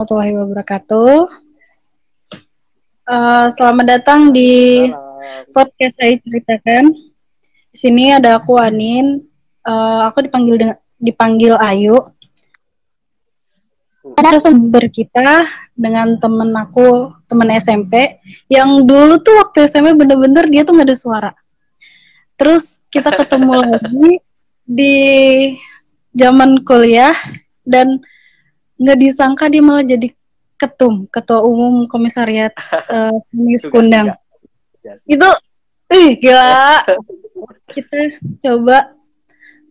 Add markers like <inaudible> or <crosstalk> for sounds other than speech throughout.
warahmatullahi wabarakatuh. Uh, selamat datang di podcast saya ceritakan. Di sini ada aku Anin. Uh, aku dipanggil dipanggil Ayu. Ada sumber kita dengan temen aku, temen SMP, yang dulu tuh waktu SMP bener-bener dia tuh nggak ada suara. Terus kita ketemu <laughs> lagi di zaman kuliah dan nggak disangka dia malah jadi ketum ketua umum komisariat <laughs> uh, Kundang. itu ih gila. <laughs> Kita coba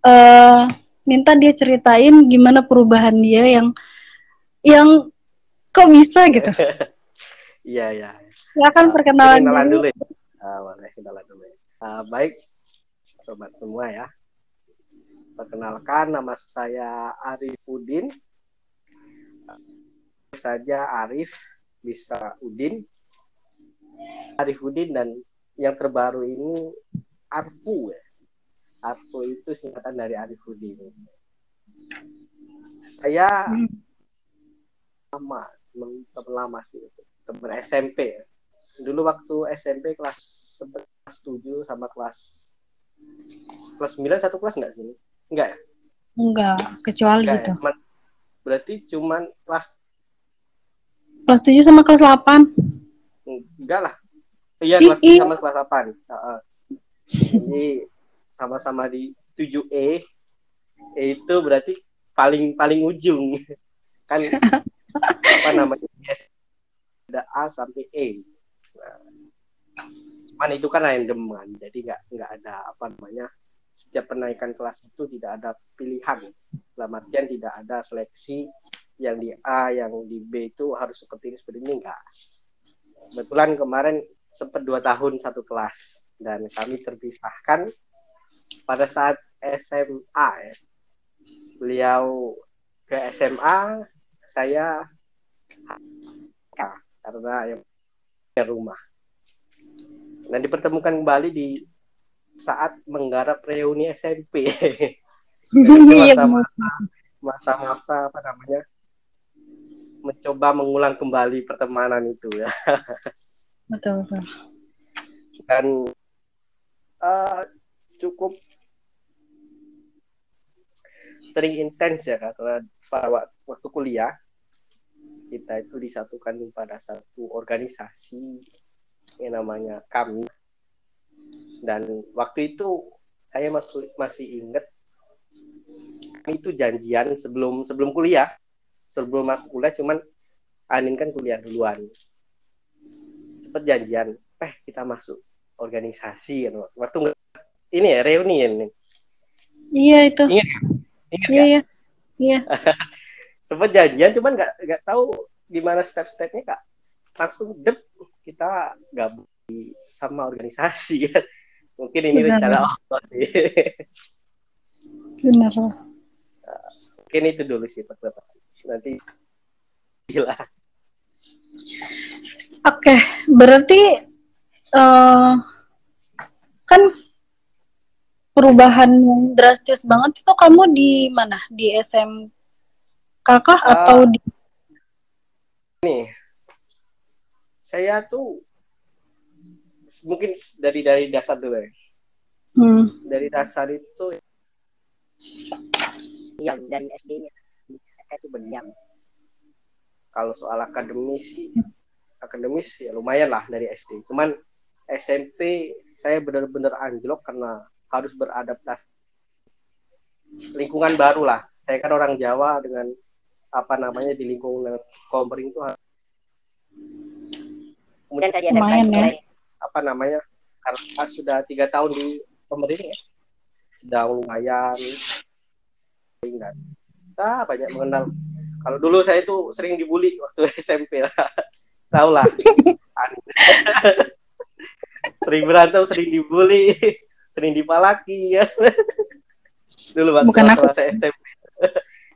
uh, minta dia ceritain gimana perubahan dia yang yang kok bisa gitu. <laughs> Iya iya. Ya kan perkenalan kenalan dulu, dulu ya. Uh, boleh kenalan dulu ya. Uh, baik sobat semua ya. Perkenalkan nama saya Arifudin saja Arif bisa Udin. Arif Udin dan yang terbaru ini Arfu ya. Arfu itu singkatan dari Arif Udin. Saya lama teman lama sih teman SMP ya. dulu waktu SMP kelas 11 7 sama kelas kelas 9 satu kelas enggak sih? Enggak ya? Enggak kecuali enggak, gitu. Ya? Berarti cuman kelas Kelas 7 sama kelas 8? Enggak lah. Iya, kelas 7 sama kelas 8. Uh, jadi sama-sama di 7E. E itu berarti paling paling ujung. kan apa namanya? Yes. Ada A sampai E. Nah, cuman itu kan random kan. Jadi nggak nggak ada apa namanya setiap penaikan kelas itu tidak ada pilihan. Dalam artian tidak ada seleksi yang di A, yang di B itu harus seperti ini seperti ini enggak. Kebetulan kemarin sempat dua tahun satu kelas dan kami terpisahkan pada saat SMA ya. Beliau ke SMA, saya karena yang rumah. Dan dipertemukan kembali di saat menggarap reuni SMP. <laughs> Iya, masa-masa apa namanya mencoba mengulang kembali pertemanan itu ya. <laughs> Betul betul. Dan uh, cukup sering intens ya karena waktu kuliah kita itu disatukan pada satu organisasi yang namanya kami dan waktu itu saya masih masih ingat itu janjian sebelum sebelum kuliah. Sebelum aku kuliah cuman Anin kan kuliah duluan. Cepet janjian eh kita masuk organisasi. Kan waktu ini ya reuni ini iya itu. Ingat ingat iya iya. Iya. <laughs> Sempet janjian cuman nggak nggak tahu gimana step-stepnya kak. Langsung dep kita gabung sama organisasi. kan <laughs> mungkin ini Benar. rencana Allah sih. <laughs> Benar. Mungkin itu dulu sih pertama nanti gila. Oke berarti uh, kan perubahan yang drastis banget itu kamu di mana? Di SMK kah uh, atau di nih. Saya tuh mungkin dari dari dasar dulu ya. Hmm. dari dasar itu yang dari SD-nya. Itu berdiam kalau soal akademis sih akademis ya lumayan lah dari SD. Cuman SMP saya benar-benar anjlok karena harus beradaptasi. Lingkungan baru lah. Saya kan orang Jawa dengan apa namanya di lingkungan kompering itu kemudian saya lumayan ya apa namanya karena sudah tiga tahun di pemerintah ya. Sudah lumayan dan ah banyak mengenal. Kalau dulu saya itu sering dibully waktu <laughs> SMP lah. Tahu lah. <laughs> Sering berantem sering dibully <laughs> sering dipalaki. Ya dulu waktu Bukan aku. saya SMP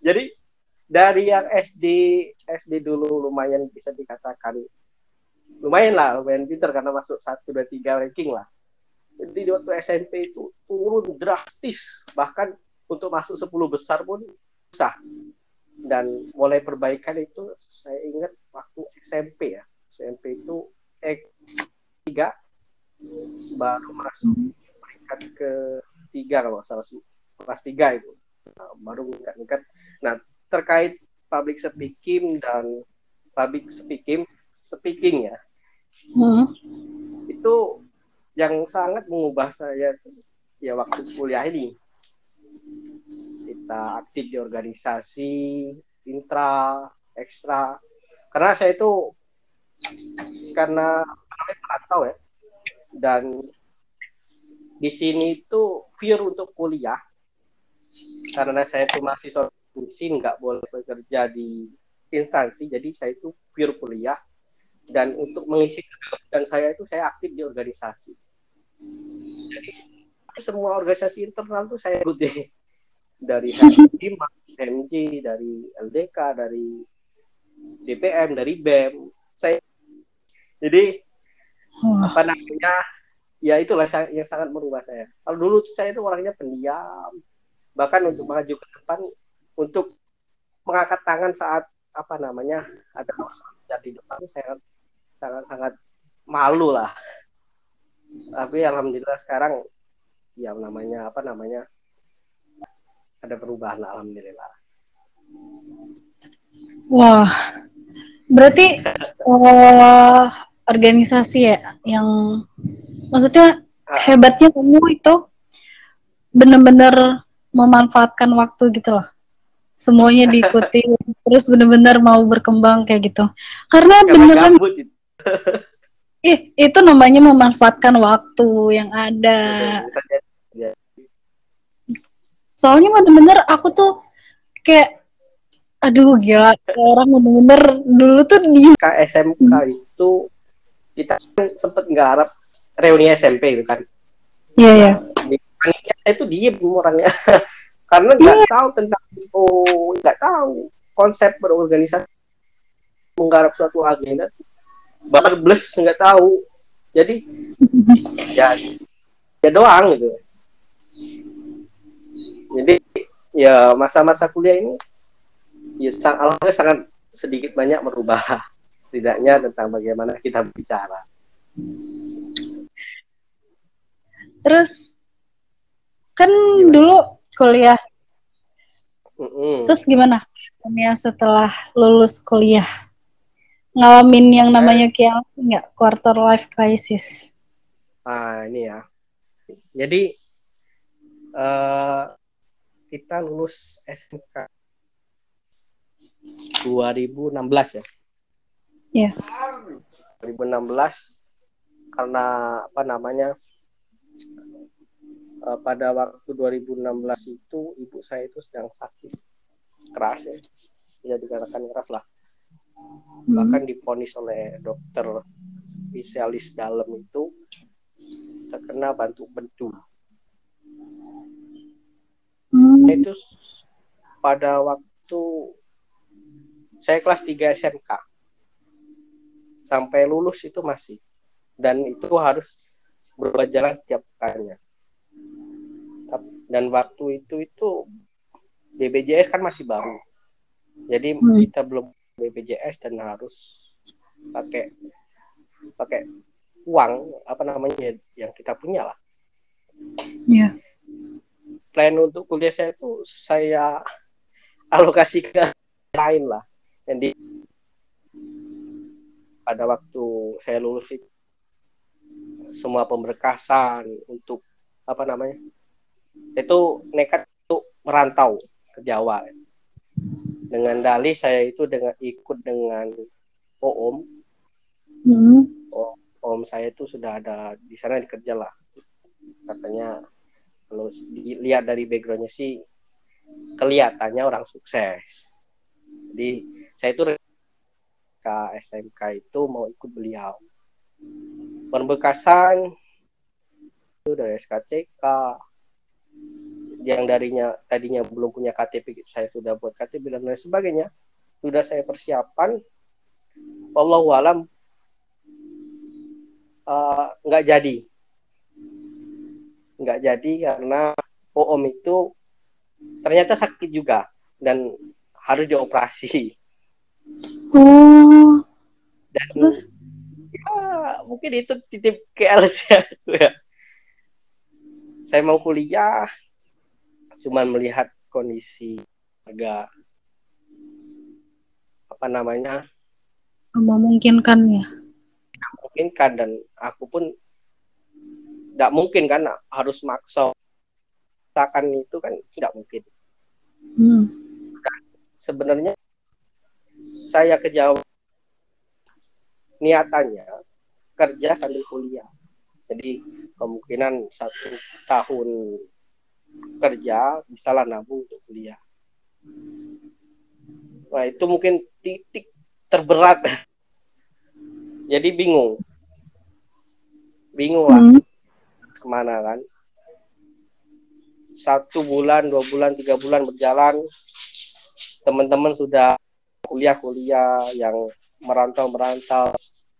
jadi dari yang SD SD dulu lumayan bisa dikatakan lumayan lah lumayan pinter karena masuk satu dua tiga ranking lah. Jadi di waktu SMP itu turun drastis. Bahkan untuk masuk 10 besar pun susah. Dan mulai perbaikan itu saya ingat waktu SMP ya. SMP itu eh tiga baru masuk peringkat ke tiga kalau salah kelas tiga itu. Nah, baru meningkat nah terkait public speaking dan public speaking speaking ya hmm. itu yang sangat mengubah saya ya waktu kuliah ini. Kita aktif di organisasi intra ekstra. Karena saya itu karena tahu ya. Dan di sini itu fear untuk kuliah. Karena saya itu masih fungsi nggak boleh bekerja di instansi jadi saya itu pure kuliah dan untuk mengisi dan saya itu saya aktif di organisasi jadi semua organisasi internal tuh saya ikut deh <laughs> dari HIMA, MJ, dari LDK, dari DPM, dari BEM. Saya jadi oh. apa namanya? Ya itulah yang sangat merubah saya. Kalau dulu saya itu orangnya pendiam, bahkan untuk maju ke depan, untuk mengangkat tangan saat apa namanya ada jadi depan saya sangat sangat malu lah. Tapi alhamdulillah sekarang ya namanya apa namanya ada perubahan alhamdulillah wah berarti uh, organisasi ya yang maksudnya ah. hebatnya kamu itu benar-benar memanfaatkan waktu gitu loh semuanya diikuti <laughs> terus benar-benar mau berkembang kayak gitu karena beneran <laughs> Ih, itu namanya memanfaatkan waktu yang ada. Soalnya bener-bener aku tuh kayak aduh gila orang bener-bener dulu tuh di SMK itu kita sempet ngarap reuni SMP gitu kan. Iya yeah, iya. Yeah. Itu diem orangnya <laughs> karena nggak yeah. tahu tentang oh nggak tahu konsep berorganisasi menggarap suatu agenda bahkan bless nggak tahu. Jadi ya ya doang gitu. Jadi ya masa-masa kuliah ini ya alhamdulillah sangat sedikit banyak merubah <laughs> tidaknya tentang bagaimana kita bicara terus kan gimana? dulu kuliah. Mm -mm. terus gimana? Kuliah setelah lulus kuliah ngalamin yang eh. namanya kayak nggak quarter life crisis? Ah ini ya. Jadi uh, kita lulus SMK 2016 ya. Iya. Yeah. 2016 karena apa namanya uh, pada waktu 2016 itu ibu saya itu sedang sakit keras ya. Ya dikatakan keras lah hmm. bahkan diponis oleh dokter spesialis dalam itu terkena bantu bentu hmm. itu pada waktu saya kelas 3 SMK sampai lulus itu masih dan itu harus berjalan setiap pekannya dan waktu itu itu BPJS kan masih baru jadi hmm. kita belum BPJS dan harus pakai pakai uang apa namanya yang kita punya lah. Iya. Yeah. Plan untuk kuliah saya itu saya alokasi ke lain lah. Jadi pada waktu saya lulus itu semua pemberkasan untuk apa namanya itu nekat untuk merantau ke Jawa dengan dalih saya itu dengan ikut dengan OOM hmm. om, om saya itu sudah ada di sana dikerja lah. Katanya kalau dilihat dari backgroundnya sih kelihatannya orang sukses. Jadi saya itu ke SMK itu mau ikut beliau. Pembekasan itu dari SKCK yang darinya tadinya belum punya KTP saya sudah buat KTP dan lain sebagainya sudah saya persiapkan Allah alam eh, nggak uh, jadi nggak jadi karena OOM itu ternyata sakit juga dan harus dioperasi Oh, dan terus? ya mungkin itu titip KL saya ya. saya mau kuliah cuman melihat kondisi agak apa namanya Memungkinkan ya. mungkin kan dan aku pun tidak mungkin kan harus maksa Maksakan itu kan tidak mungkin Hmm. sebenarnya saya ke Jawa niatannya kerja sambil kuliah jadi kemungkinan satu tahun kerja bisalah nabung untuk kuliah. Nah itu mungkin titik terberat. <laughs> Jadi bingung. Bingung lah. Hmm. ke mana kan? Satu bulan dua bulan tiga bulan berjalan. Teman-teman sudah kuliah-kuliah yang merantau-merantau.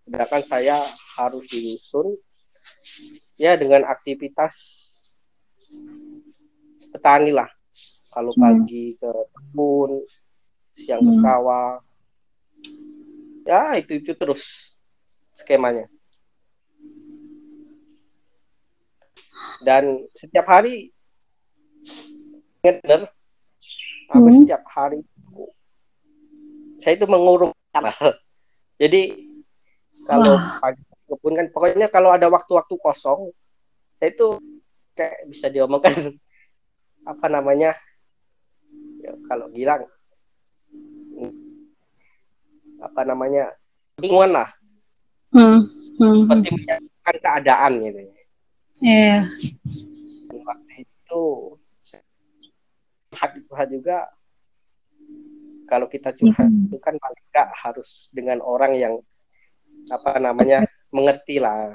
Sedangkan saya harus diusun ya dengan aktivitas petani lah kalau Hmm. pagi ke kebun siang ke Hmm. sawah ya itu itu terus skemanya dan setiap hari ingat apa Hmm. setiap hari saya itu mengurung <laughs> jadi kalau Wah. pagi ke kebun kan pokoknya kalau ada waktu-waktu kosong saya itu kayak bisa diomongkan <laughs> apa namanya ya, kalau bilang apa namanya bingungan lah Hmm. Hmm. pasti menyatakan keadaan gitu Iya. Dan waktu itu curhat curhat juga kalau kita curhat Mhm. itu kan paling nggak harus dengan orang yang apa namanya mengerti lah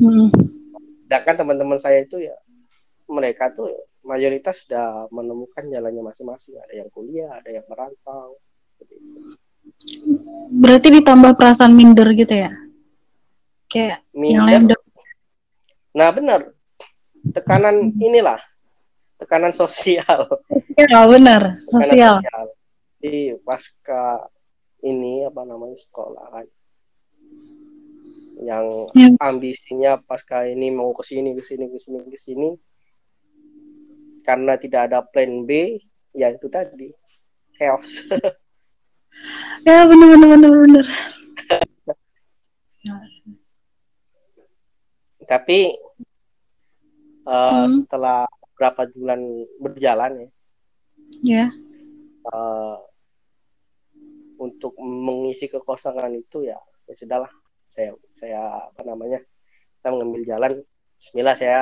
Hmm. sedangkan teman-teman saya itu ya mereka tuh mayoritas sudah menemukan jalannya masing-masing. Ada yang kuliah ada yang merantau. Berarti ditambah perasaan minder gitu ya? Kayak yang lain minder udah nah benar. Tekanan inilah. Tekanan sosial. Ya benar. Tekanan sosial. di pasca ini apa namanya sekolah. Kan yang Ya. ambisinya pasca ini mau ke sini ke sini ke sini ke sini karena tidak ada plan B ya itu tadi chaos <laughs> Ya benar benar benar benar. tapi eh, Hmm. setelah beberapa bulan berjalan ya Ya. eh, untuk mengisi kekosongan itu ya ya sudahlah saya saya apa namanya saya mengambil jalan Bismillah saya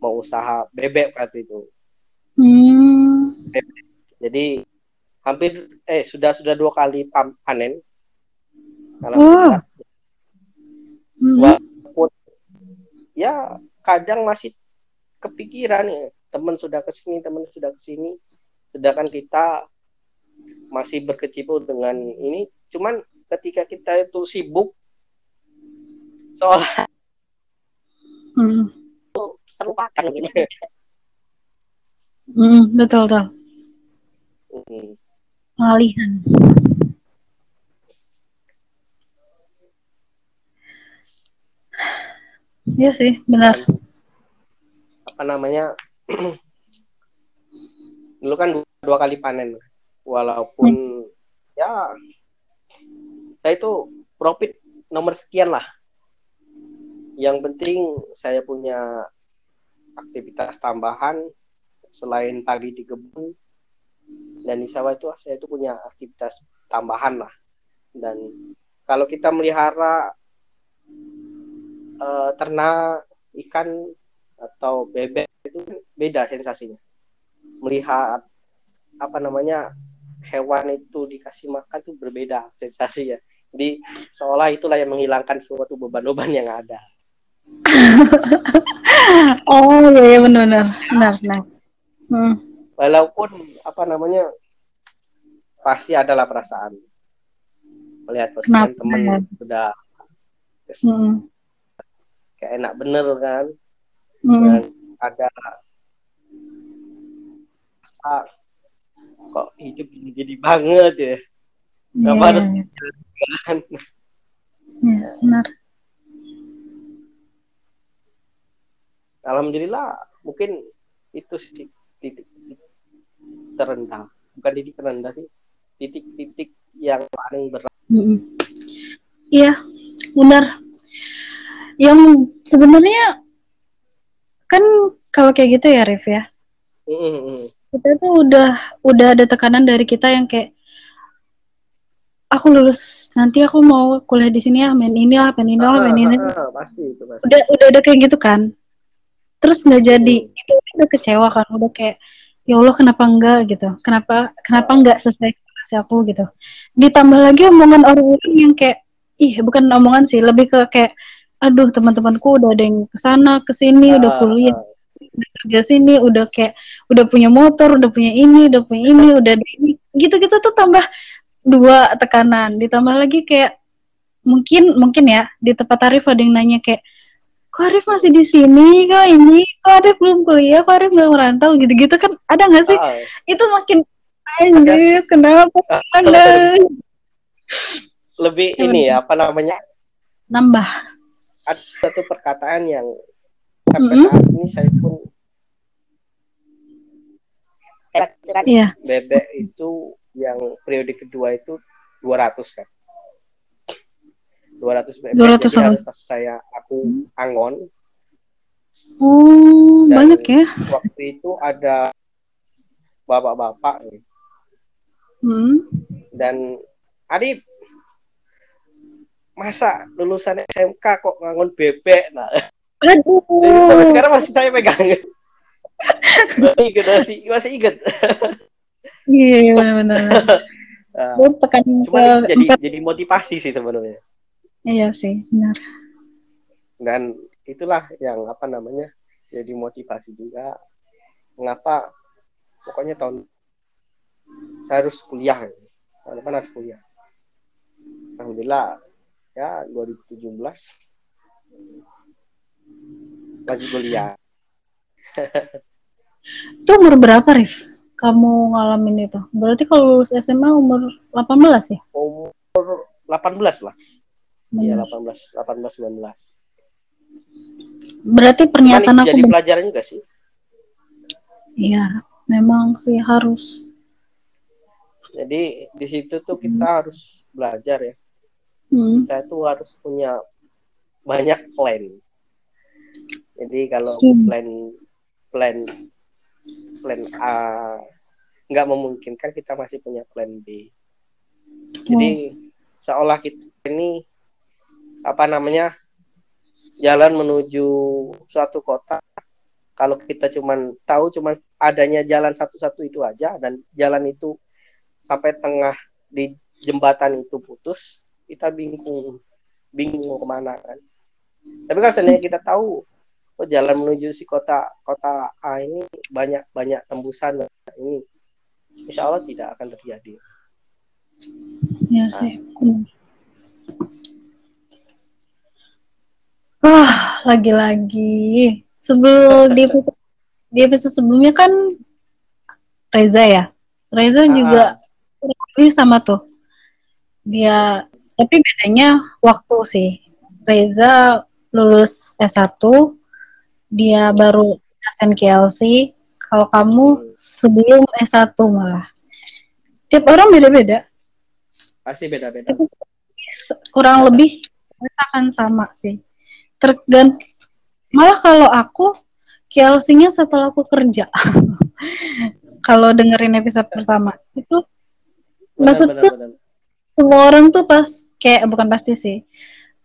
mau usaha bebek waktu itu Hmm. jadi hampir eh sudah sudah dua kali panen Alhamdulillah. Hmm. walaupun ya kadang masih kepikiran ya teman sudah ke sini teman sudah ke sini sedangkan kita masih berkecimpung dengan ini cuman ketika kita itu sibuk soal Hmm. Terlupakan gitu Hmm. Betul betul. Hmm. Pengalihan. Iya sih, benar. apa namanya <clears throat> dulu kan dua, dua kali panen walaupun ya saya itu profit nomor sekian lah yang penting saya punya aktivitas tambahan selain pagi di kebun. Dan di sawah itu saya itu punya aktivitas tambahan lah. Dan kalau kita melihara eh, ternak ikan atau bebek itu beda sensasinya. Melihat apa namanya hewan itu dikasih makan itu berbeda <laughs> sensasinya. Jadi seolah itulah yang menghilangkan suatu beban-beban yang ada <laughs> Oh iya, iya benar benar benar benar. Hmm. walaupun apa namanya pasti adalah perasaan melihat postingan Kenapa? teman sudah Hmm. kayak enak bener kan Hmm. dan ada rasa kok hidup gini banget ya Gak Iya, harus iya, jalan iya, benar. Alhamdulillah mungkin itu sih titik, titik terendah bukan titik terendah sih titik-titik yang paling berat. Iya, benar. Yang sebenarnya kan kalau kayak gitu ya, Rif ya. Mm-mm. Kita tuh udah udah ada tekanan dari kita yang kayak aku lulus nanti aku mau kuliah di sini ya, main ini lah, main ini lah, main ini. Ah, ah, pasti itu pasti Udah udah ada kayak gitu kan. Terus nggak jadi, Hmm. itu udah kecewa kan, udah kayak ya Allah kenapa enggak gitu, kenapa kenapa enggak sesuai ekspektasi aku gitu. Ditambah lagi omongan orang-orang yang kayak ih bukan omongan sih, lebih ke kayak aduh teman-temanku udah ada yang ke sana ke sini udah Ah, kuliah ah. udah kerja sini udah kayak udah punya motor udah punya ini udah punya ini <laughs> udah ada ini gitu-gitu tuh tambah dua tekanan ditambah lagi kayak mungkin mungkin ya di tempat Arif ada yang nanya kayak kok Arif masih di sini? Kok ini? Kok Arif belum kuliah? Kok Arif nggak merantau? Gitu-gitu kan ada nggak sih? Ah, itu makin anjir kenapa? Ada lebih Iya, ini ya apa namanya? Nambah. Ada satu perkataan yang sampai Mm-mm. saat ini saya pun saya iya. Bebek itu yang periode kedua itu 200 kan 200 bebek 200 jadi apa? harus pas saya aku angon. Oh Dan- banyak ya. waktu itu ada bapak-bapak nih. Hmm. dan Adip masa lulusan SMK kok ngangon bebek nah aduh. sampai sekarang masih saya pegang. Masih masih masih ingat. Iya benar Nah, <laughs> ke jadi jadi motivasi sih sebenarnya iya sih benar. Dan itulah yang apa namanya jadi motivasi juga. Mengapa pokoknya tahun saya harus kuliah tahun depan harus kuliah. Alhamdulillah ya 2017 lanjut kuliah. <laughs> Itu umur berapa Rif? Kamu ngalamin itu? Berarti kalau lulus SMA umur 18 ya? Umur 18 lah iya Benar. 18 18 19 berarti Cuman pernyataan itu aku jadi pelajaran juga sih iya memang sih harus jadi di situ tuh kita harus belajar ya hmm. kita itu harus punya banyak plan. Jadi kalau Hmm. plan plan plan A nggak memungkinkan kita masih punya plan B. Jadi seolah kita ini apa namanya jalan menuju suatu kota. Kalau kita cuman tahu cuman adanya jalan satu-satu itu aja dan jalan itu sampai tengah di jembatan itu putus, kita bingung bingung mau ke mana kan. Tapi kalau seandainya kita tahu oh jalan menuju si kota kota A ini banyak banyak tembusan nah, ini, insya Allah tidak akan terjadi. Iya sih. Hmm. Wah, lagi-lagi. Sebelum di <laughs> episode, di episode sebelumnya kan Reza ya. Reza Ah. juga sama tuh. Dia tapi bedanya waktu sih. Reza lulus S1, dia baru SNKLC. Kalau kamu sebelum S1 malah. Tiap orang beda-beda. Pasti beda-beda. kurang lebih akan sama sih. Tergant malah kalau aku KLC-nya setelah aku kerja. <laughs> kalau dengerin episode pertama itu Maksudku- Benar-benar. semua orang tuh pas kayak bukan pasti sih.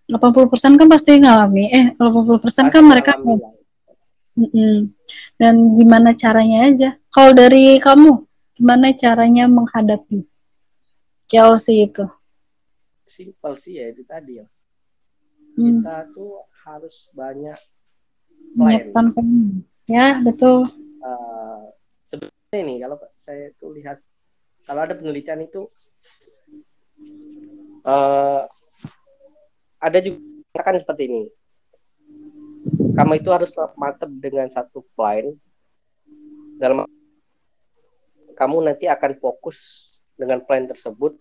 80% kan pasti ngalami. Eh, 80% kan Pasti mereka alhamdulillah. Mm-mm. Dan gimana caranya aja? Kalau dari kamu, gimana caranya menghadapi KLC itu? simpel sih ya itu tadi ya. Hmm. Kita tuh harus banyak menyiapkan. Ya, betul. Eh, sebenarnya nih kalau saya tuh lihat kalau ada penelitian itu eh ada juga kan seperti ini kamu itu harus mantep dengan satu plan dalam kamu nanti akan fokus dengan plan tersebut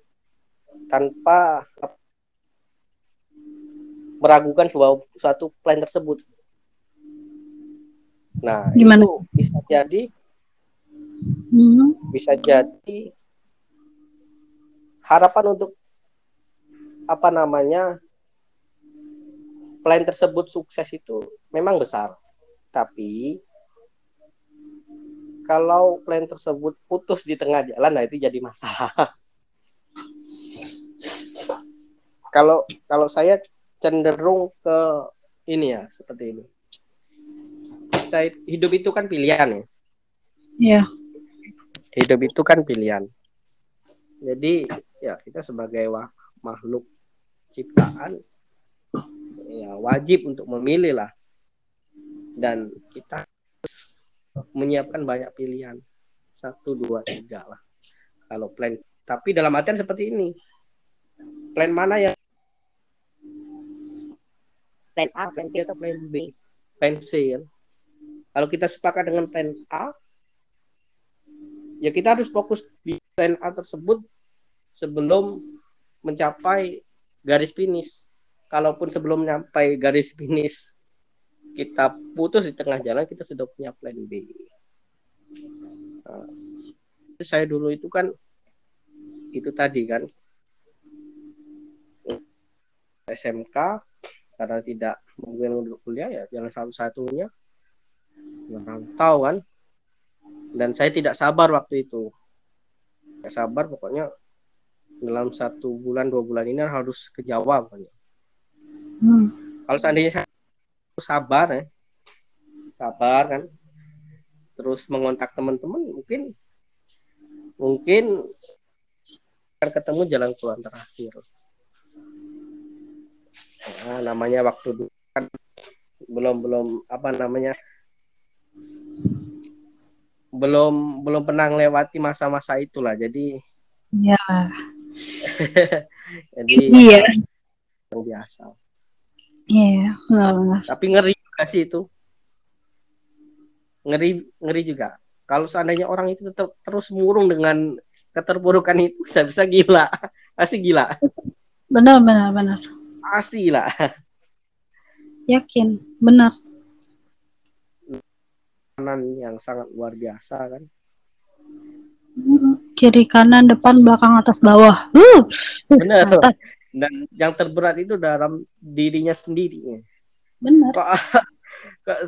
tanpa meragukan sebuah suatu plan tersebut. Nah, Gimana? itu bisa jadi hmm. bisa jadi harapan untuk apa namanya plan tersebut sukses itu memang besar. Tapi kalau plan tersebut putus di tengah jalan, nah itu jadi masalah. <laughs> kalau kalau saya cenderung ke ini ya seperti ini. Saya, hidup itu kan pilihan ya. Iya. Hidup itu kan pilihan. Jadi ya kita sebagai makhluk ciptaan ya wajib untuk memilih lah dan kita menyiapkan banyak pilihan satu dua tiga lah kalau plan tapi dalam artian seperti ini plan mana yang plan A plan B atau plan B? Plan C kan kalau kita sepakat dengan plan A ya kita harus fokus di plan A tersebut sebelum mencapai garis finish. Kalaupun sebelum nyampe garis finish kita putus di tengah jalan kita sudah punya plan B. Nah, saya dulu itu kan itu tadi kan. SMK karena tidak mungkin untuk kuliah ya jangan satu-satunya. Orang tahu kan. Dan saya tidak sabar waktu itu. Saya sabar pokoknya dalam satu bulan dua bulan ini harus ke Jawa pokoknya. Hmm. Kalau seandainya saya sabar ya, sabar kan, terus mengontak teman-teman, mungkin mungkin akan ketemu jalan keluar terakhir. Nah, namanya waktu kan belum belum apa namanya belum belum pernah lewati masa-masa itulah jadi ya <laughs> jadi iya. yang biasa Iya, yeah, Tapi ngeri juga sih itu. Ngeri ngeri juga. Kalau seandainya orang itu tetap terus murung dengan keterpurukan itu <laughs> bisa-bisa gila. Pasti gila. Benar, benar, benar. Pasti gila. <laughs> Yakin, benar. Kanan yang sangat luar biasa kan. Kiri kanan depan belakang atas bawah. Uh, benar dan yang terberat itu dalam dirinya sendiri benar kok, <laughs> kok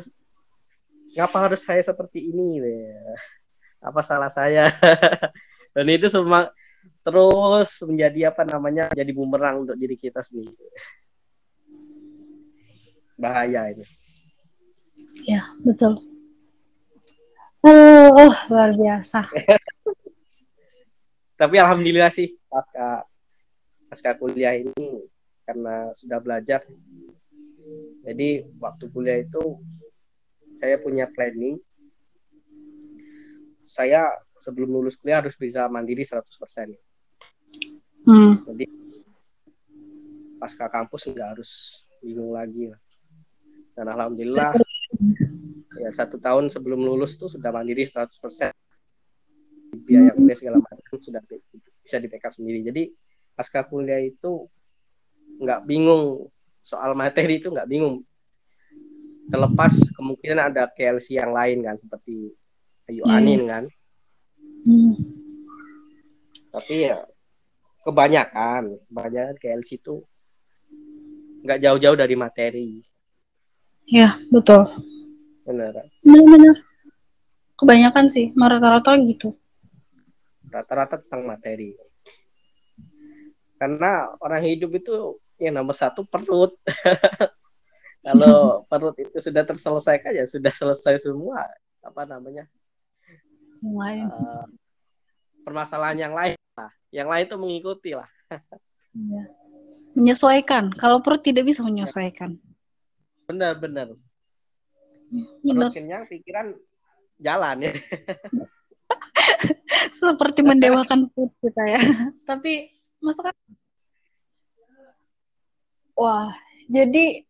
ngapa harus saya seperti ini apa salah saya <laughs> dan itu semua terus menjadi apa namanya jadi bumerang untuk diri kita sendiri. Bahaya ini. Ya betul. Oh, oh luar biasa. <laughs> Tapi alhamdulillah sih pasca pasca kuliah ini karena sudah belajar. Jadi waktu kuliah itu saya punya planning. Saya sebelum lulus kuliah harus bisa mandiri 100% hmm. jadi pasca kampus nggak harus bingung lagi dan alhamdulillah ya satu tahun sebelum lulus tuh sudah mandiri 100% biaya kuliah segala macam sudah bisa di backup sendiri jadi pasca kuliah itu nggak bingung soal materi itu nggak bingung terlepas kemungkinan ada KLC yang lain kan seperti Ayu hmm. Anin kan hmm. tapi ya kebanyakan kebanyakan KLC itu nggak jauh-jauh dari materi. Ya betul. Benar benar-benar kebanyakan sih rata-rata gitu. Rata-rata tentang materi. Karena orang hidup itu yang nomor satu perut. <laughs> Kalau <laughs> perut itu sudah terselesaikan ya sudah selesai semua. Apa namanya? Uh, permasalahan yang lain lah yang lain itu mengikuti lah. Ya. menyesuaikan. Kalau perut tidak bisa menyesuaikan. Benar benar. Benar. kenyang pikiran jalan ya. <laughs> Seperti mendewakan perut kita ya. Tapi masuk Wah, jadi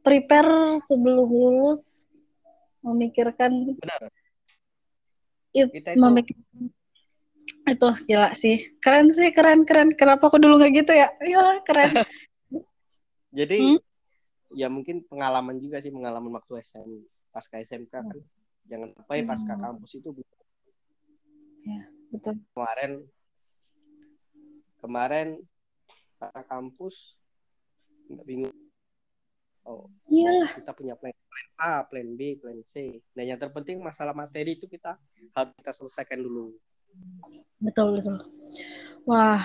prepare sebelum lulus memikirkan Benar. It, kita itu memikirkan itu gila sih. Keren sih keren keren. Kenapa aku dulu nggak gitu ya? Iya keren. <laughs> Jadi hmm? ya mungkin pengalaman juga sih pengalaman waktu SM pasca SMK kan. Jangan sampai hmm. pasca kampus itu ya betul. Kemarin kemarin pasca kampus nggak bingung. Oh Iyalah. kita punya plan, plan A plan B plan C. Nah yang terpenting masalah materi itu kita harus kita selesaikan dulu betul betul. Wah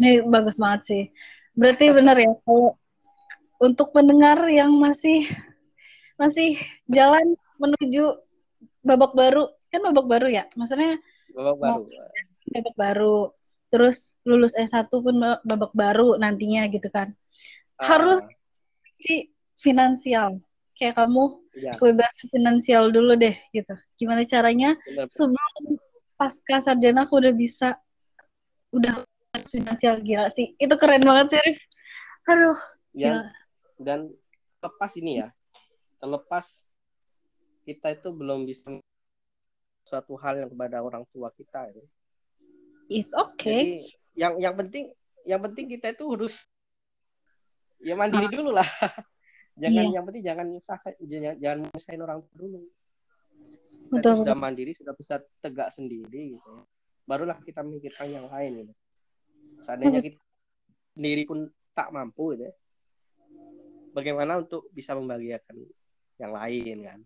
ini bagus banget sih. Berarti benar ya kalau untuk pendengar yang masih masih jalan menuju babak baru kan babak baru ya? Maksudnya babak baru. babak baru terus lulus S1 pun babak baru nantinya gitu kan. Uh. harus si finansial. Kayak kamu ya. kebebasan finansial dulu deh gitu. Gimana caranya Benar. sebelum pasca sarjana aku udah bisa udah finansial gila sih itu keren banget sih Rif aduh ya, dan lepas ini ya terlepas kita itu belum bisa suatu hal yang kepada orang tua kita ya. It's okay. Jadi, yang yang penting yang penting kita itu harus ya mandiri ah. dulu lah. <laughs> jangan iya. yang penting jangan nyusah jangan, jangan nyusahin orang tua dulu betul, sudah mandiri sudah bisa tegak sendiri gitu ya. barulah kita memikirkan yang lain gitu. seandainya kita sendiri pun tak mampu gitu ya. bagaimana untuk bisa membahagiakan yang lain kan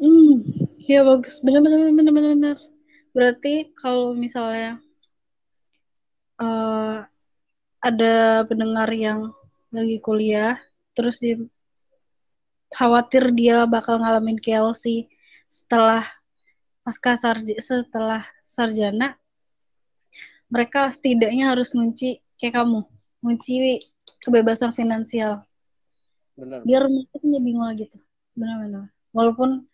hmm ya bagus benar benar benar benar benar berarti kalau misalnya uh, ada pendengar yang lagi kuliah terus dia khawatir dia bakal ngalamin KLC setelah pasca sarja setelah sarjana mereka setidaknya harus ngunci kayak kamu ngunci kebebasan finansial. Benar. Biar mereka punya bingung gitu benar-benar walaupun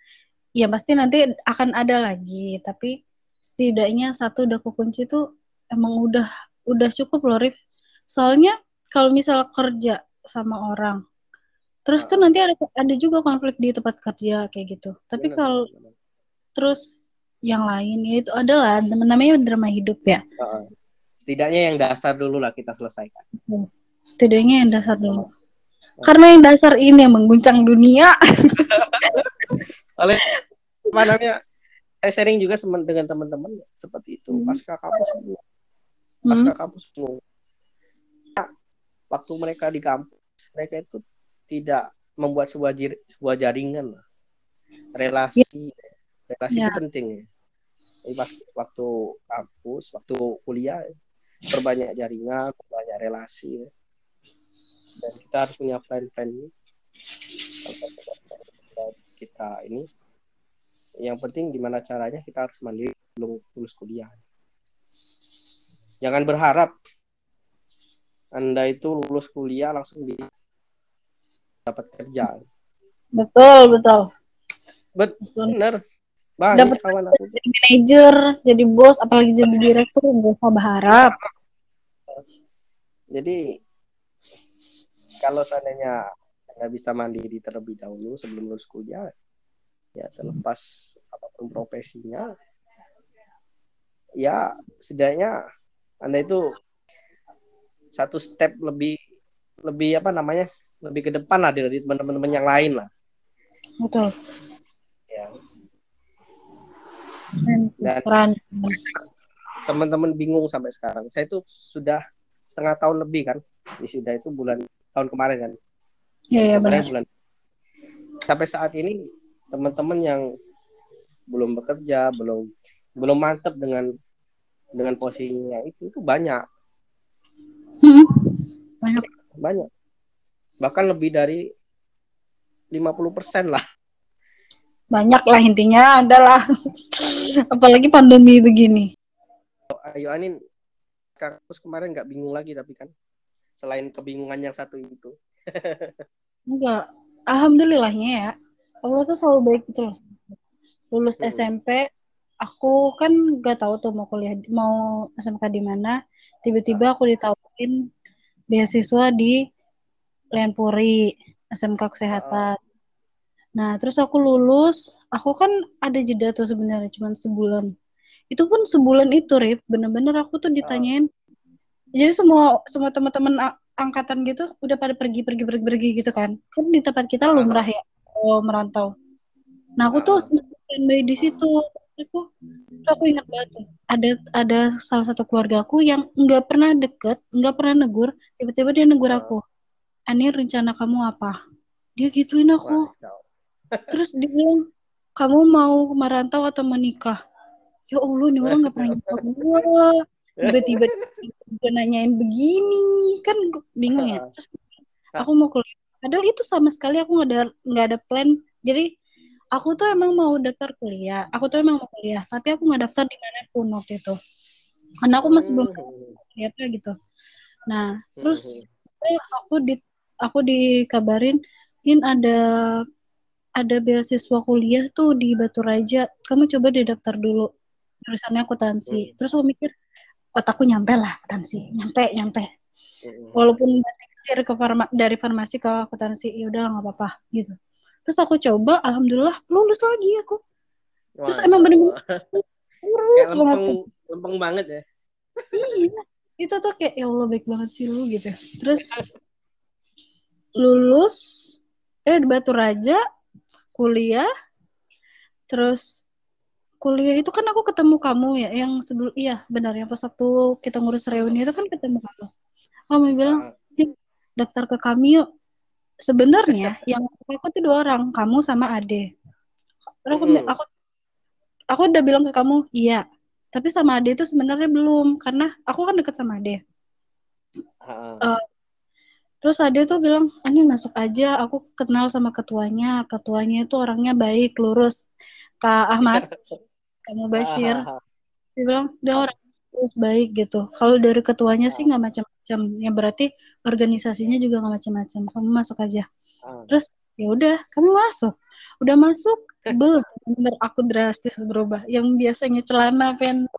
ya pasti nanti akan ada lagi tapi setidaknya satu udah kunci tuh emang udah udah cukup loh Rif. Soalnya kalau misal kerja sama orang terus tuh nanti ada ada juga konflik di tempat kerja kayak gitu. Tapi kalau terus yang lain ya itu adalah namanya drama hidup ya. Uh, setidaknya yang dasar dulu lah kita selesaikan. Setidaknya yang dasar dulu. Karena yang dasar ini yang mengguncang dunia. <laughs> Oleh namanya saya sharing juga dengan teman-teman seperti itu. Hmm. pasca kampus semua pasca hmm. kampus semua waktu mereka di kampus mereka itu tidak membuat sebuah sebuah jaringan relasi ya. relasi ya. itu penting ya pas waktu kampus waktu kuliah perbanyak jaringan perbanyak relasi ya. dan kita harus punya plan-plan kita ini yang penting gimana caranya kita harus mandiri belum lulus kuliah jangan berharap anda itu lulus kuliah langsung di dapat kerja. Betul, betul. Benar. Banyak dapat kawan aku. Jadi manajer, jadi bos, apalagi jadi direktur, usah berharap. Jadi kalau seandainya nggak bisa mandiri terlebih dahulu sebelum lulus kuliah, ya terlepas apa pun profesinya, ya setidaknya anda itu satu step lebih lebih apa namanya lebih ke depan lah dari teman-teman yang lain lah. Betul. Ya. Dan teman-teman bingung sampai sekarang. Saya itu sudah setengah tahun lebih kan. Wisuda itu bulan tahun kemarin kan. Iya, iya benar. Bulan. Sampai saat ini teman-teman yang belum bekerja, belum belum mantap dengan dengan posisinya itu itu banyak. Hmm. Banyak. Banyak bahkan lebih dari 50% lah. Banyak lah intinya adalah apalagi pandemi begini. Ayo Anin, kampus kemarin nggak bingung lagi tapi kan selain kebingungan yang satu itu. <laughs> Enggak, alhamdulillahnya ya. Allah tuh selalu baik gitu loh. Lulus hmm. SMP, aku kan nggak tahu tuh mau kuliah mau SMK di mana. Tiba-tiba aku ditawarin beasiswa di Lenpuri, SMK Kesehatan. Oh. Nah, terus aku lulus, aku kan ada jeda tuh sebenarnya cuma sebulan. itu pun sebulan itu Rip. Bener-bener aku tuh ditanyain. Jadi semua semua teman-teman angkatan gitu udah pada pergi pergi pergi pergi gitu kan. Kan di tempat kita lumrah ya oh, merantau. Nah aku tuh standby di situ. Aku aku ingat banget ada ada salah satu keluarga aku yang nggak pernah deket nggak pernah negur tiba-tiba dia negur aku Ani rencana kamu apa? Dia gituin aku. Terus dia bilang kamu mau merantau atau menikah? Ya allah nih orang nggak pernah jawab gua. Tiba-tiba dia nanyain begini kan bingung ya. Terus aku mau kuliah. Padahal itu sama sekali aku nggak ada nggak ada plan. Jadi aku tuh emang mau daftar kuliah. Aku tuh emang mau kuliah tapi aku nggak daftar di mana pun waktu itu. Karena aku masih belum tahu kuliah apa gitu. Nah terus eh, aku di aku dikabarin in ada ada beasiswa kuliah tuh di Batu Raja. Kamu coba deh daftar dulu. Jurusannya akuntansi. Terus aku mikir otakku nyampe lah akuntansi nyampe nyampe. Walaupun setir ke farma, dari farmasi ke akuntansi ya udah nggak apa-apa gitu. Terus aku coba alhamdulillah lulus lagi aku. Terus emang bener-bener <laughs> kayak banget lempeng banget ya. Iya itu tuh kayak ya Allah baik banget sih lu gitu. Terus lulus eh di Batu Raja kuliah. Terus kuliah itu kan aku ketemu kamu ya yang sebelum iya benar ya pas waktu kita ngurus reuni itu kan ketemu kamu. Kamu bilang "Dik, daftar ke kami yuk. Sebenarnya yang aku tuh dua orang kamu sama Ade. Terus aku, Hmm. aku aku udah bilang ke kamu iya. Tapi sama Ade itu sebenarnya belum karena aku kan deket sama Ade. Heeh. Terus Ade tuh bilang, Ani masuk aja, aku kenal sama ketuanya. Ketuanya itu orangnya baik, lurus. Kak Ahmad, <laughs> kamu Bashir. Dia bilang, dia orang lurus baik gitu. Kalau dari ketuanya sih nggak macam-macam. Ya berarti organisasinya juga nggak macam-macam. Kamu masuk aja. Ah. Terus ya udah, kamu masuk. Udah masuk, beuh, bener aku drastis berubah. Yang biasanya celana pendek,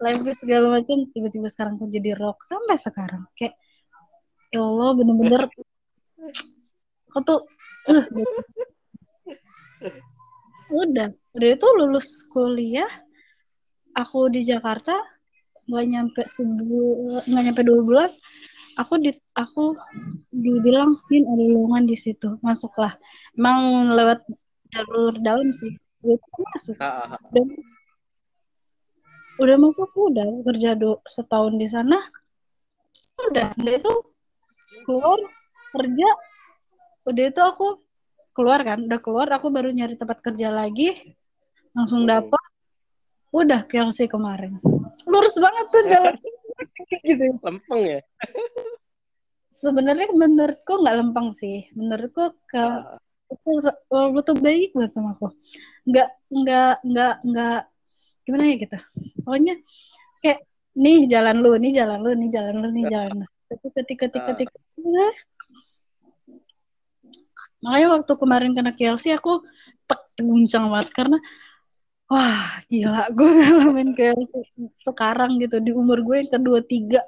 levis segala macam, tiba-tiba sekarang aku jadi rok sampai sekarang. Kayak ya Allah bener-bener aku tuh uh, udah udah itu lulus kuliah aku di Jakarta nggak nyampe sebulan nggak nyampe dua bulan aku di aku dibilang Min ada lowongan di situ masuklah. Emang lewat jalur dalam sih tuh masuk. Ah, ah, dan udah masuk udah kerja do, setahun di sana udah udah itu keluar kerja. Udah itu aku keluar kan udah keluar aku baru nyari tempat kerja lagi. Langsung Hmm. dapet. Udah KLC kemarin. Lurus banget tuh jalan. <laughs> Gitu. Lempeng ya? Sebenarnya menurutku nggak lempeng sih. Menurutku ke Ah, itu lu tuh baik banget sama aku. Nggak nggak nggak nggak gimana ya gitu. Pokoknya kayak nih jalan lu nih jalan lu nih jalan lu nih jalan lu. <laughs> Ketik ketik ketik. Ah. Makanya waktu kemarin kena KLC aku tek guncang banget karena wah gila gue <laughs> ngalamin KLC sekarang gitu di umur gue yang kedua tiga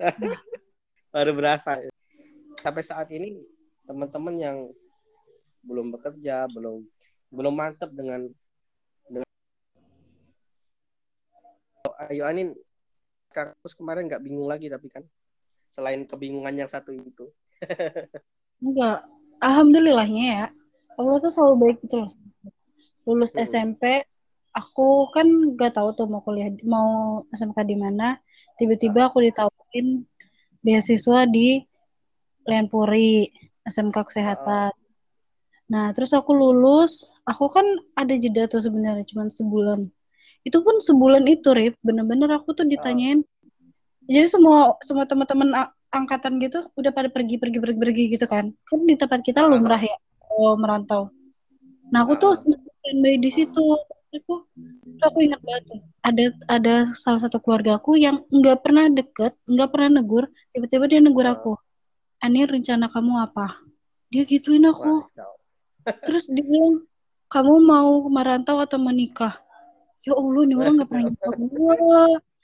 <laughs> baru berasa sampai saat ini teman-teman yang belum bekerja belum belum mantap dengan dengan ayo Anin. Kampus kemarin nggak bingung lagi tapi kan selain kebingungan yang satu itu. Enggak. Alhamdulillahnya ya Allah tuh selalu baik gitu loh lulus Hmm. SMP aku kan gak tahu tuh mau kuliah mau SMK di mana. Tiba-tiba aku ditawarin beasiswa di Lenpuri SMK kesehatan. Nah terus aku lulus aku kan ada jeda tuh sebenarnya cuma sebulan. Itu pun sebulan itu Rip. Bener-bener aku tuh ditanyain jadi semua semua teman-teman angkatan gitu udah pada pergi pergi pergi pergi gitu kan. Kan di tempat kita lumrah ya oh, merantau. Nah aku tuh standby di situ. Aku aku ingat banget ada ada salah satu keluargaku yang nggak pernah deket nggak pernah negur tiba-tiba dia negur aku Ani rencana kamu apa? Dia gituin aku. <laughs> Terus dia bilang kamu mau merantau atau menikah? Ya Allah nih orang nggak pernah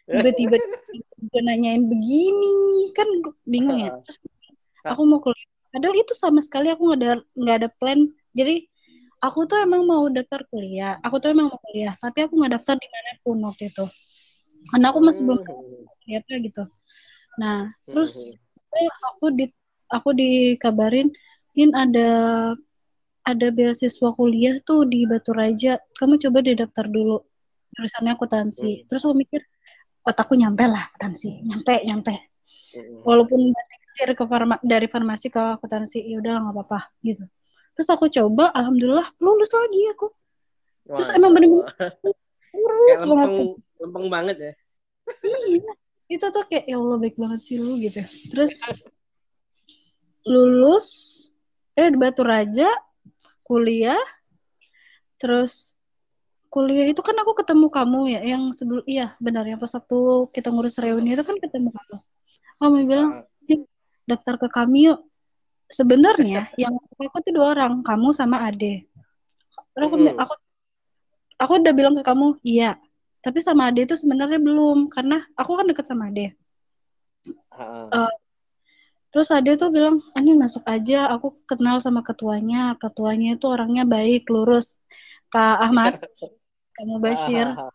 tiba-tiba <laughs> dia nanyain begini kan gua bingung ya. Terus aku mau kuliah. Padahal itu sama sekali aku nggak ada nggak ada plan. Jadi aku tuh emang mau daftar kuliah. Aku tuh emang mau kuliah. Tapi aku nggak daftar di mana pun waktu itu. Karena aku masih belum tahu kuliah apa gitu. Nah terus eh, aku di aku dikabarin in ada ada beasiswa kuliah tuh di Batu Raja. Kamu coba deh daftar dulu. Jurusannya akuntansi. Hmm. terus aku mikir otakku nyampe lah akuntansi. Nyampe nyampe. Walaupun dari ke farma, dari farmasi ke akuntansi ya udah nggak apa-apa gitu. Terus aku coba alhamdulillah lulus lagi aku. Terus emang bener-bener lurus banget lempeng banget ya. iya itu tuh kayak ya Allah baik banget sih lu gitu. Terus lulus eh di Batu Raja kuliah. Terus kuliah itu kan aku ketemu kamu ya yang sebelum iya benar ya pas waktu kita ngurus reuni itu kan ketemu kamu. Kamu bilang "Dik, daftar ke kami yuk. Sebenarnya <laughs> yang aku tuh dua orang kamu sama Ade. Terus aku, Mm-mm. aku aku udah bilang ke kamu iya. Tapi sama Ade itu sebenarnya belum karena aku kan deket sama Ade. Ah, Terus Ade tuh bilang, Ani masuk aja, aku kenal sama ketuanya. Ketuanya itu orangnya baik, lurus. Kak Ahmad, <laughs> kamu Bashir. ah,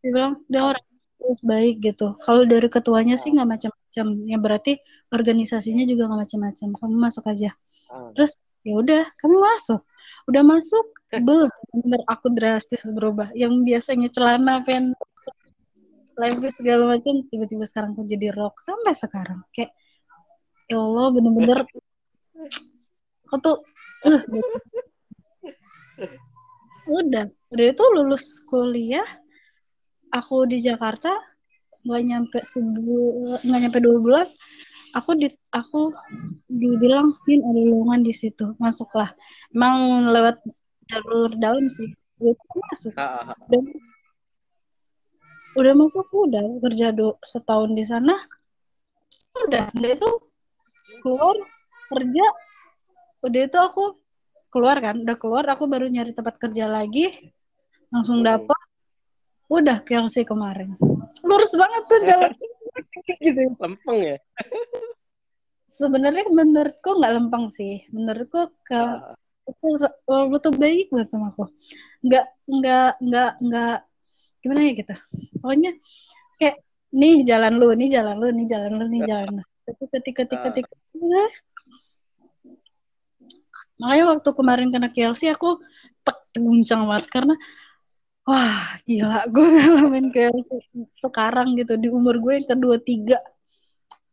Dia bilang, dia orang lurus baik gitu. Kalau dari ketuanya sih nggak macam-macam. Ya berarti organisasinya juga nggak macam-macam. Kamu masuk aja. ah. Terus ya udah, kamu masuk. Udah masuk, <laughs> beuh, bener aku drastis berubah. Yang biasanya celana pen levis segala macam tiba-tiba sekarang aku jadi rok sampai sekarang kayak ya Allah bener-bener <laughs> aku tuh uh. <laughs> udah. Udah itu lulus kuliah aku di Jakarta nggak nyampe sebulan nggak nyampe dua bulan aku di aku dibilang Min ada lowongan di situ masuklah. Emang lewat jalur dalam sih tuh masuk. Ah, ah, dan udah masuk aku udah kerja do, setahun di sana udah udah itu keluar kerja udah itu aku keluar kan udah keluar aku baru nyari tempat kerja lagi langsung dapet. Udah KLC kemarin. Lurus banget tuh jalan. <laughs> Gitu. Lempeng ya. sebenarnya menurutku nggak lempeng sih. Menurutku ke Ah, itu lu tuh baik banget sama aku. Nggak nggak nggak nggak gimana ya gitu. Pokoknya kayak nih jalan lu nih jalan lu nih jalan lu nih jalan lu. <laughs> Ketik ketik ketik Ah. ketik. Nah. Makanya waktu kemarin kena KLC aku tek guncang banget karena wah gila <laughs> gue ngalamin KLC sekarang gitu di umur gue yang kedua tiga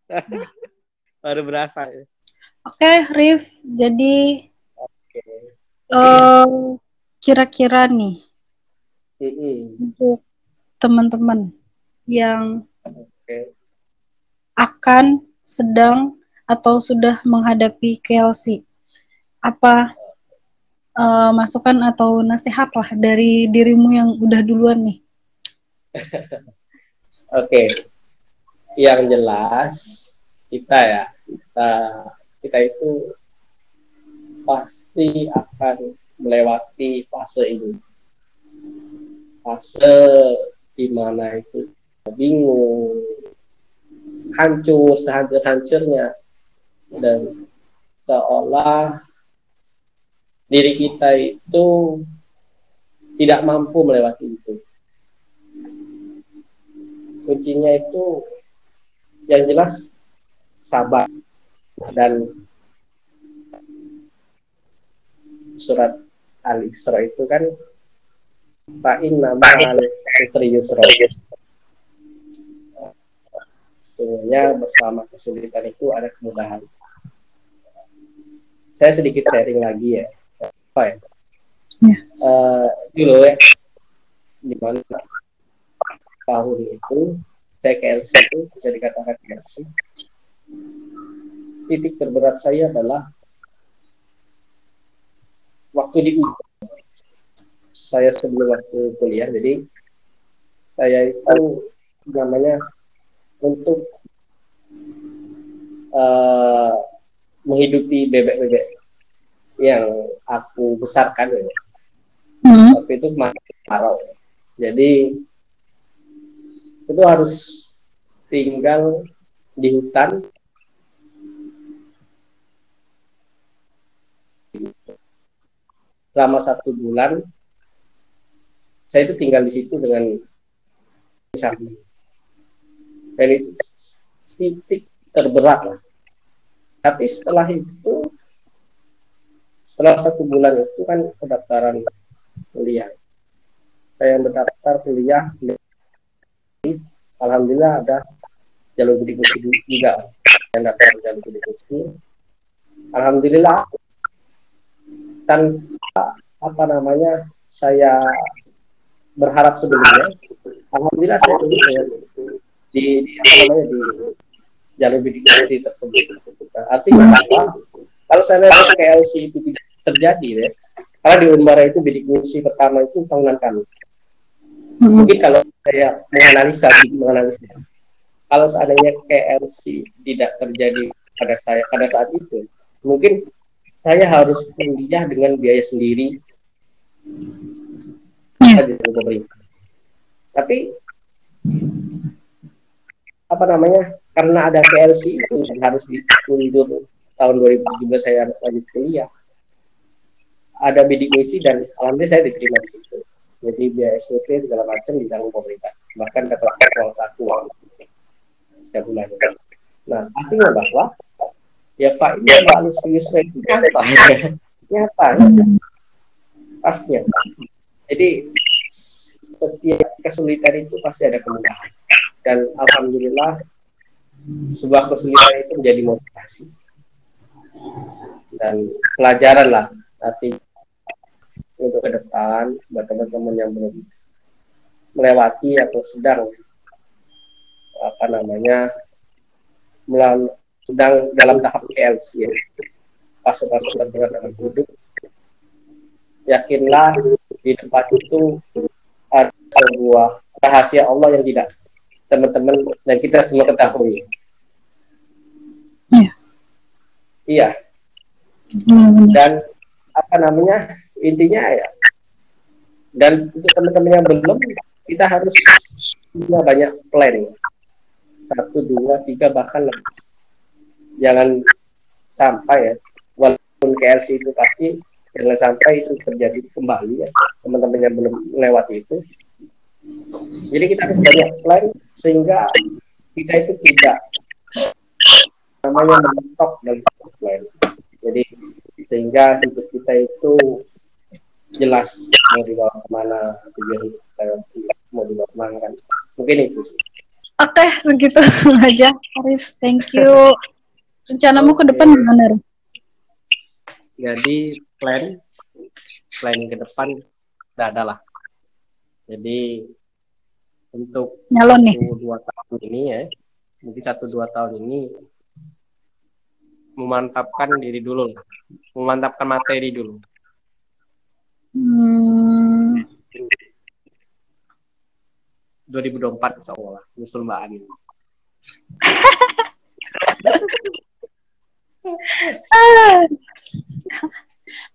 <laughs> baru berasa. ya. oke Rif jadi Oke. eh, kira-kira nih Mm-mm. untuk teman-teman yang Oke. akan sedang atau sudah menghadapi KLC apa eh, masukan atau nasihat lah dari dirimu yang udah duluan nih <laughs> Oke. Yang jelas kita ya, kita kita itu pasti akan melewati fase ini. Fase di mana itu bingung, hancur, sehancur-hancurnya dan seolah diri kita itu tidak mampu melewati itu kuncinya itu yang jelas sabar dan surat al isra itu kan fa'in nama al yusra Sesungguhnya bersama kesulitan itu ada kemudahan. Saya sedikit sharing lagi ya. Apa ya? Ya. Eh, dulu ya, di mana tahun itu saya KLC itu bisa dikatakan KLC. Titik terberat saya adalah waktu di saya sebelum waktu kuliah jadi saya itu namanya untuk eh, menghidupi bebek-bebek yang aku besarkan ya. Hmm. tapi itu kemarin kemarau jadi itu harus tinggal di hutan selama satu bulan saya itu tinggal di situ dengan misalnya dan itu titik terberat lah tapi setelah itu setelah satu bulan itu kan pendaftaran kuliah. Saya mendaftar kuliah alhamdulillah ada jalur bidik juga. Yang daftar jalur bidik alhamdulillah tanpa apa namanya saya berharap sebelumnya alhamdulillah saya lulus ya di, di apa namanya di jalur bidik tersebut. Artinya apa? Kalau saya lihat KLC itu tidak terjadi ya karena di Unbara itu bidik misi pertama itu bangunan kami. Hmm. mungkin kalau saya menganalisa menganalisa kalau seandainya KLC tidak terjadi pada saya pada saat itu mungkin saya harus kuliah dengan biaya sendiri. Yeah. pemerintah tapi apa namanya karena ada KLC itu harus diundur tahun 2017 saya lanjut kuliah ada bidik misi dan alhamdulillah saya diterima di situ. Jadi biaya SPP segala macam ditanggung pemerintah. Bahkan dapat uang satu setiap bulan. Nah artinya bahwa ya Pak ini Yusra itu nyata. <laughs> Nyata pastinya. Jadi setiap kesulitan itu pasti ada kemudahan. Dan alhamdulillah sebuah kesulitan itu menjadi motivasi. Dan pelajaran lah nanti untuk ke depan buat teman-teman yang belum melewati atau sedang apa namanya melalui sedang dalam tahap PLC ya. fase-fase terberat dalam hidup yakinlah di depan itu ada sebuah rahasia Allah yang tidak teman-teman dan kita semua ketahui Iya. Hmm. Dan apa namanya intinya ya. Dan untuk teman-teman yang belum, kita harus punya banyak planning. Satu, dua, tiga bahkan lebih. Jangan sampai ya, walaupun KLC itu pasti jangan sampai itu terjadi kembali ya teman-teman yang belum melewati itu. Jadi kita harus banyak plan sehingga kita itu tidak namanya mentok dari lain. Jadi sehingga hidup kita itu jelas mau dibawa ke mana tujuan kita mau dibawa ke mana kan. Mungkin itu sih. Oke, segitu <laughs> aja Arif. Thank you. Rencanamu ke depan gimana? Jadi plan plan ke depan udah ada lah. Jadi untuk Nyalon nih. dua tahun ini ya, mungkin satu dua tahun ini memantapkan diri dulu memantapkan materi dulu hmm. 2024 insya Allah nyusul Mbak Ani <laughs>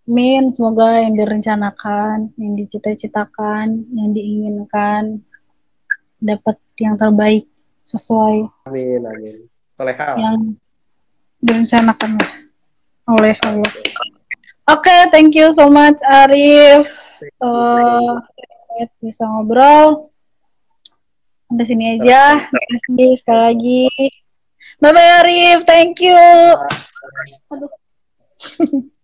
Min, semoga yang direncanakan, yang dicita-citakan, yang diinginkan dapat yang terbaik sesuai. Amin, amin. Soleha. Yang direncanakan oleh Allah. Oke, okay, thank you so much Arif. Uh, bisa ngobrol. Sampai sini aja. Terima kasih sekali lagi. Bye bye Arif, thank you. Aduh. <laughs>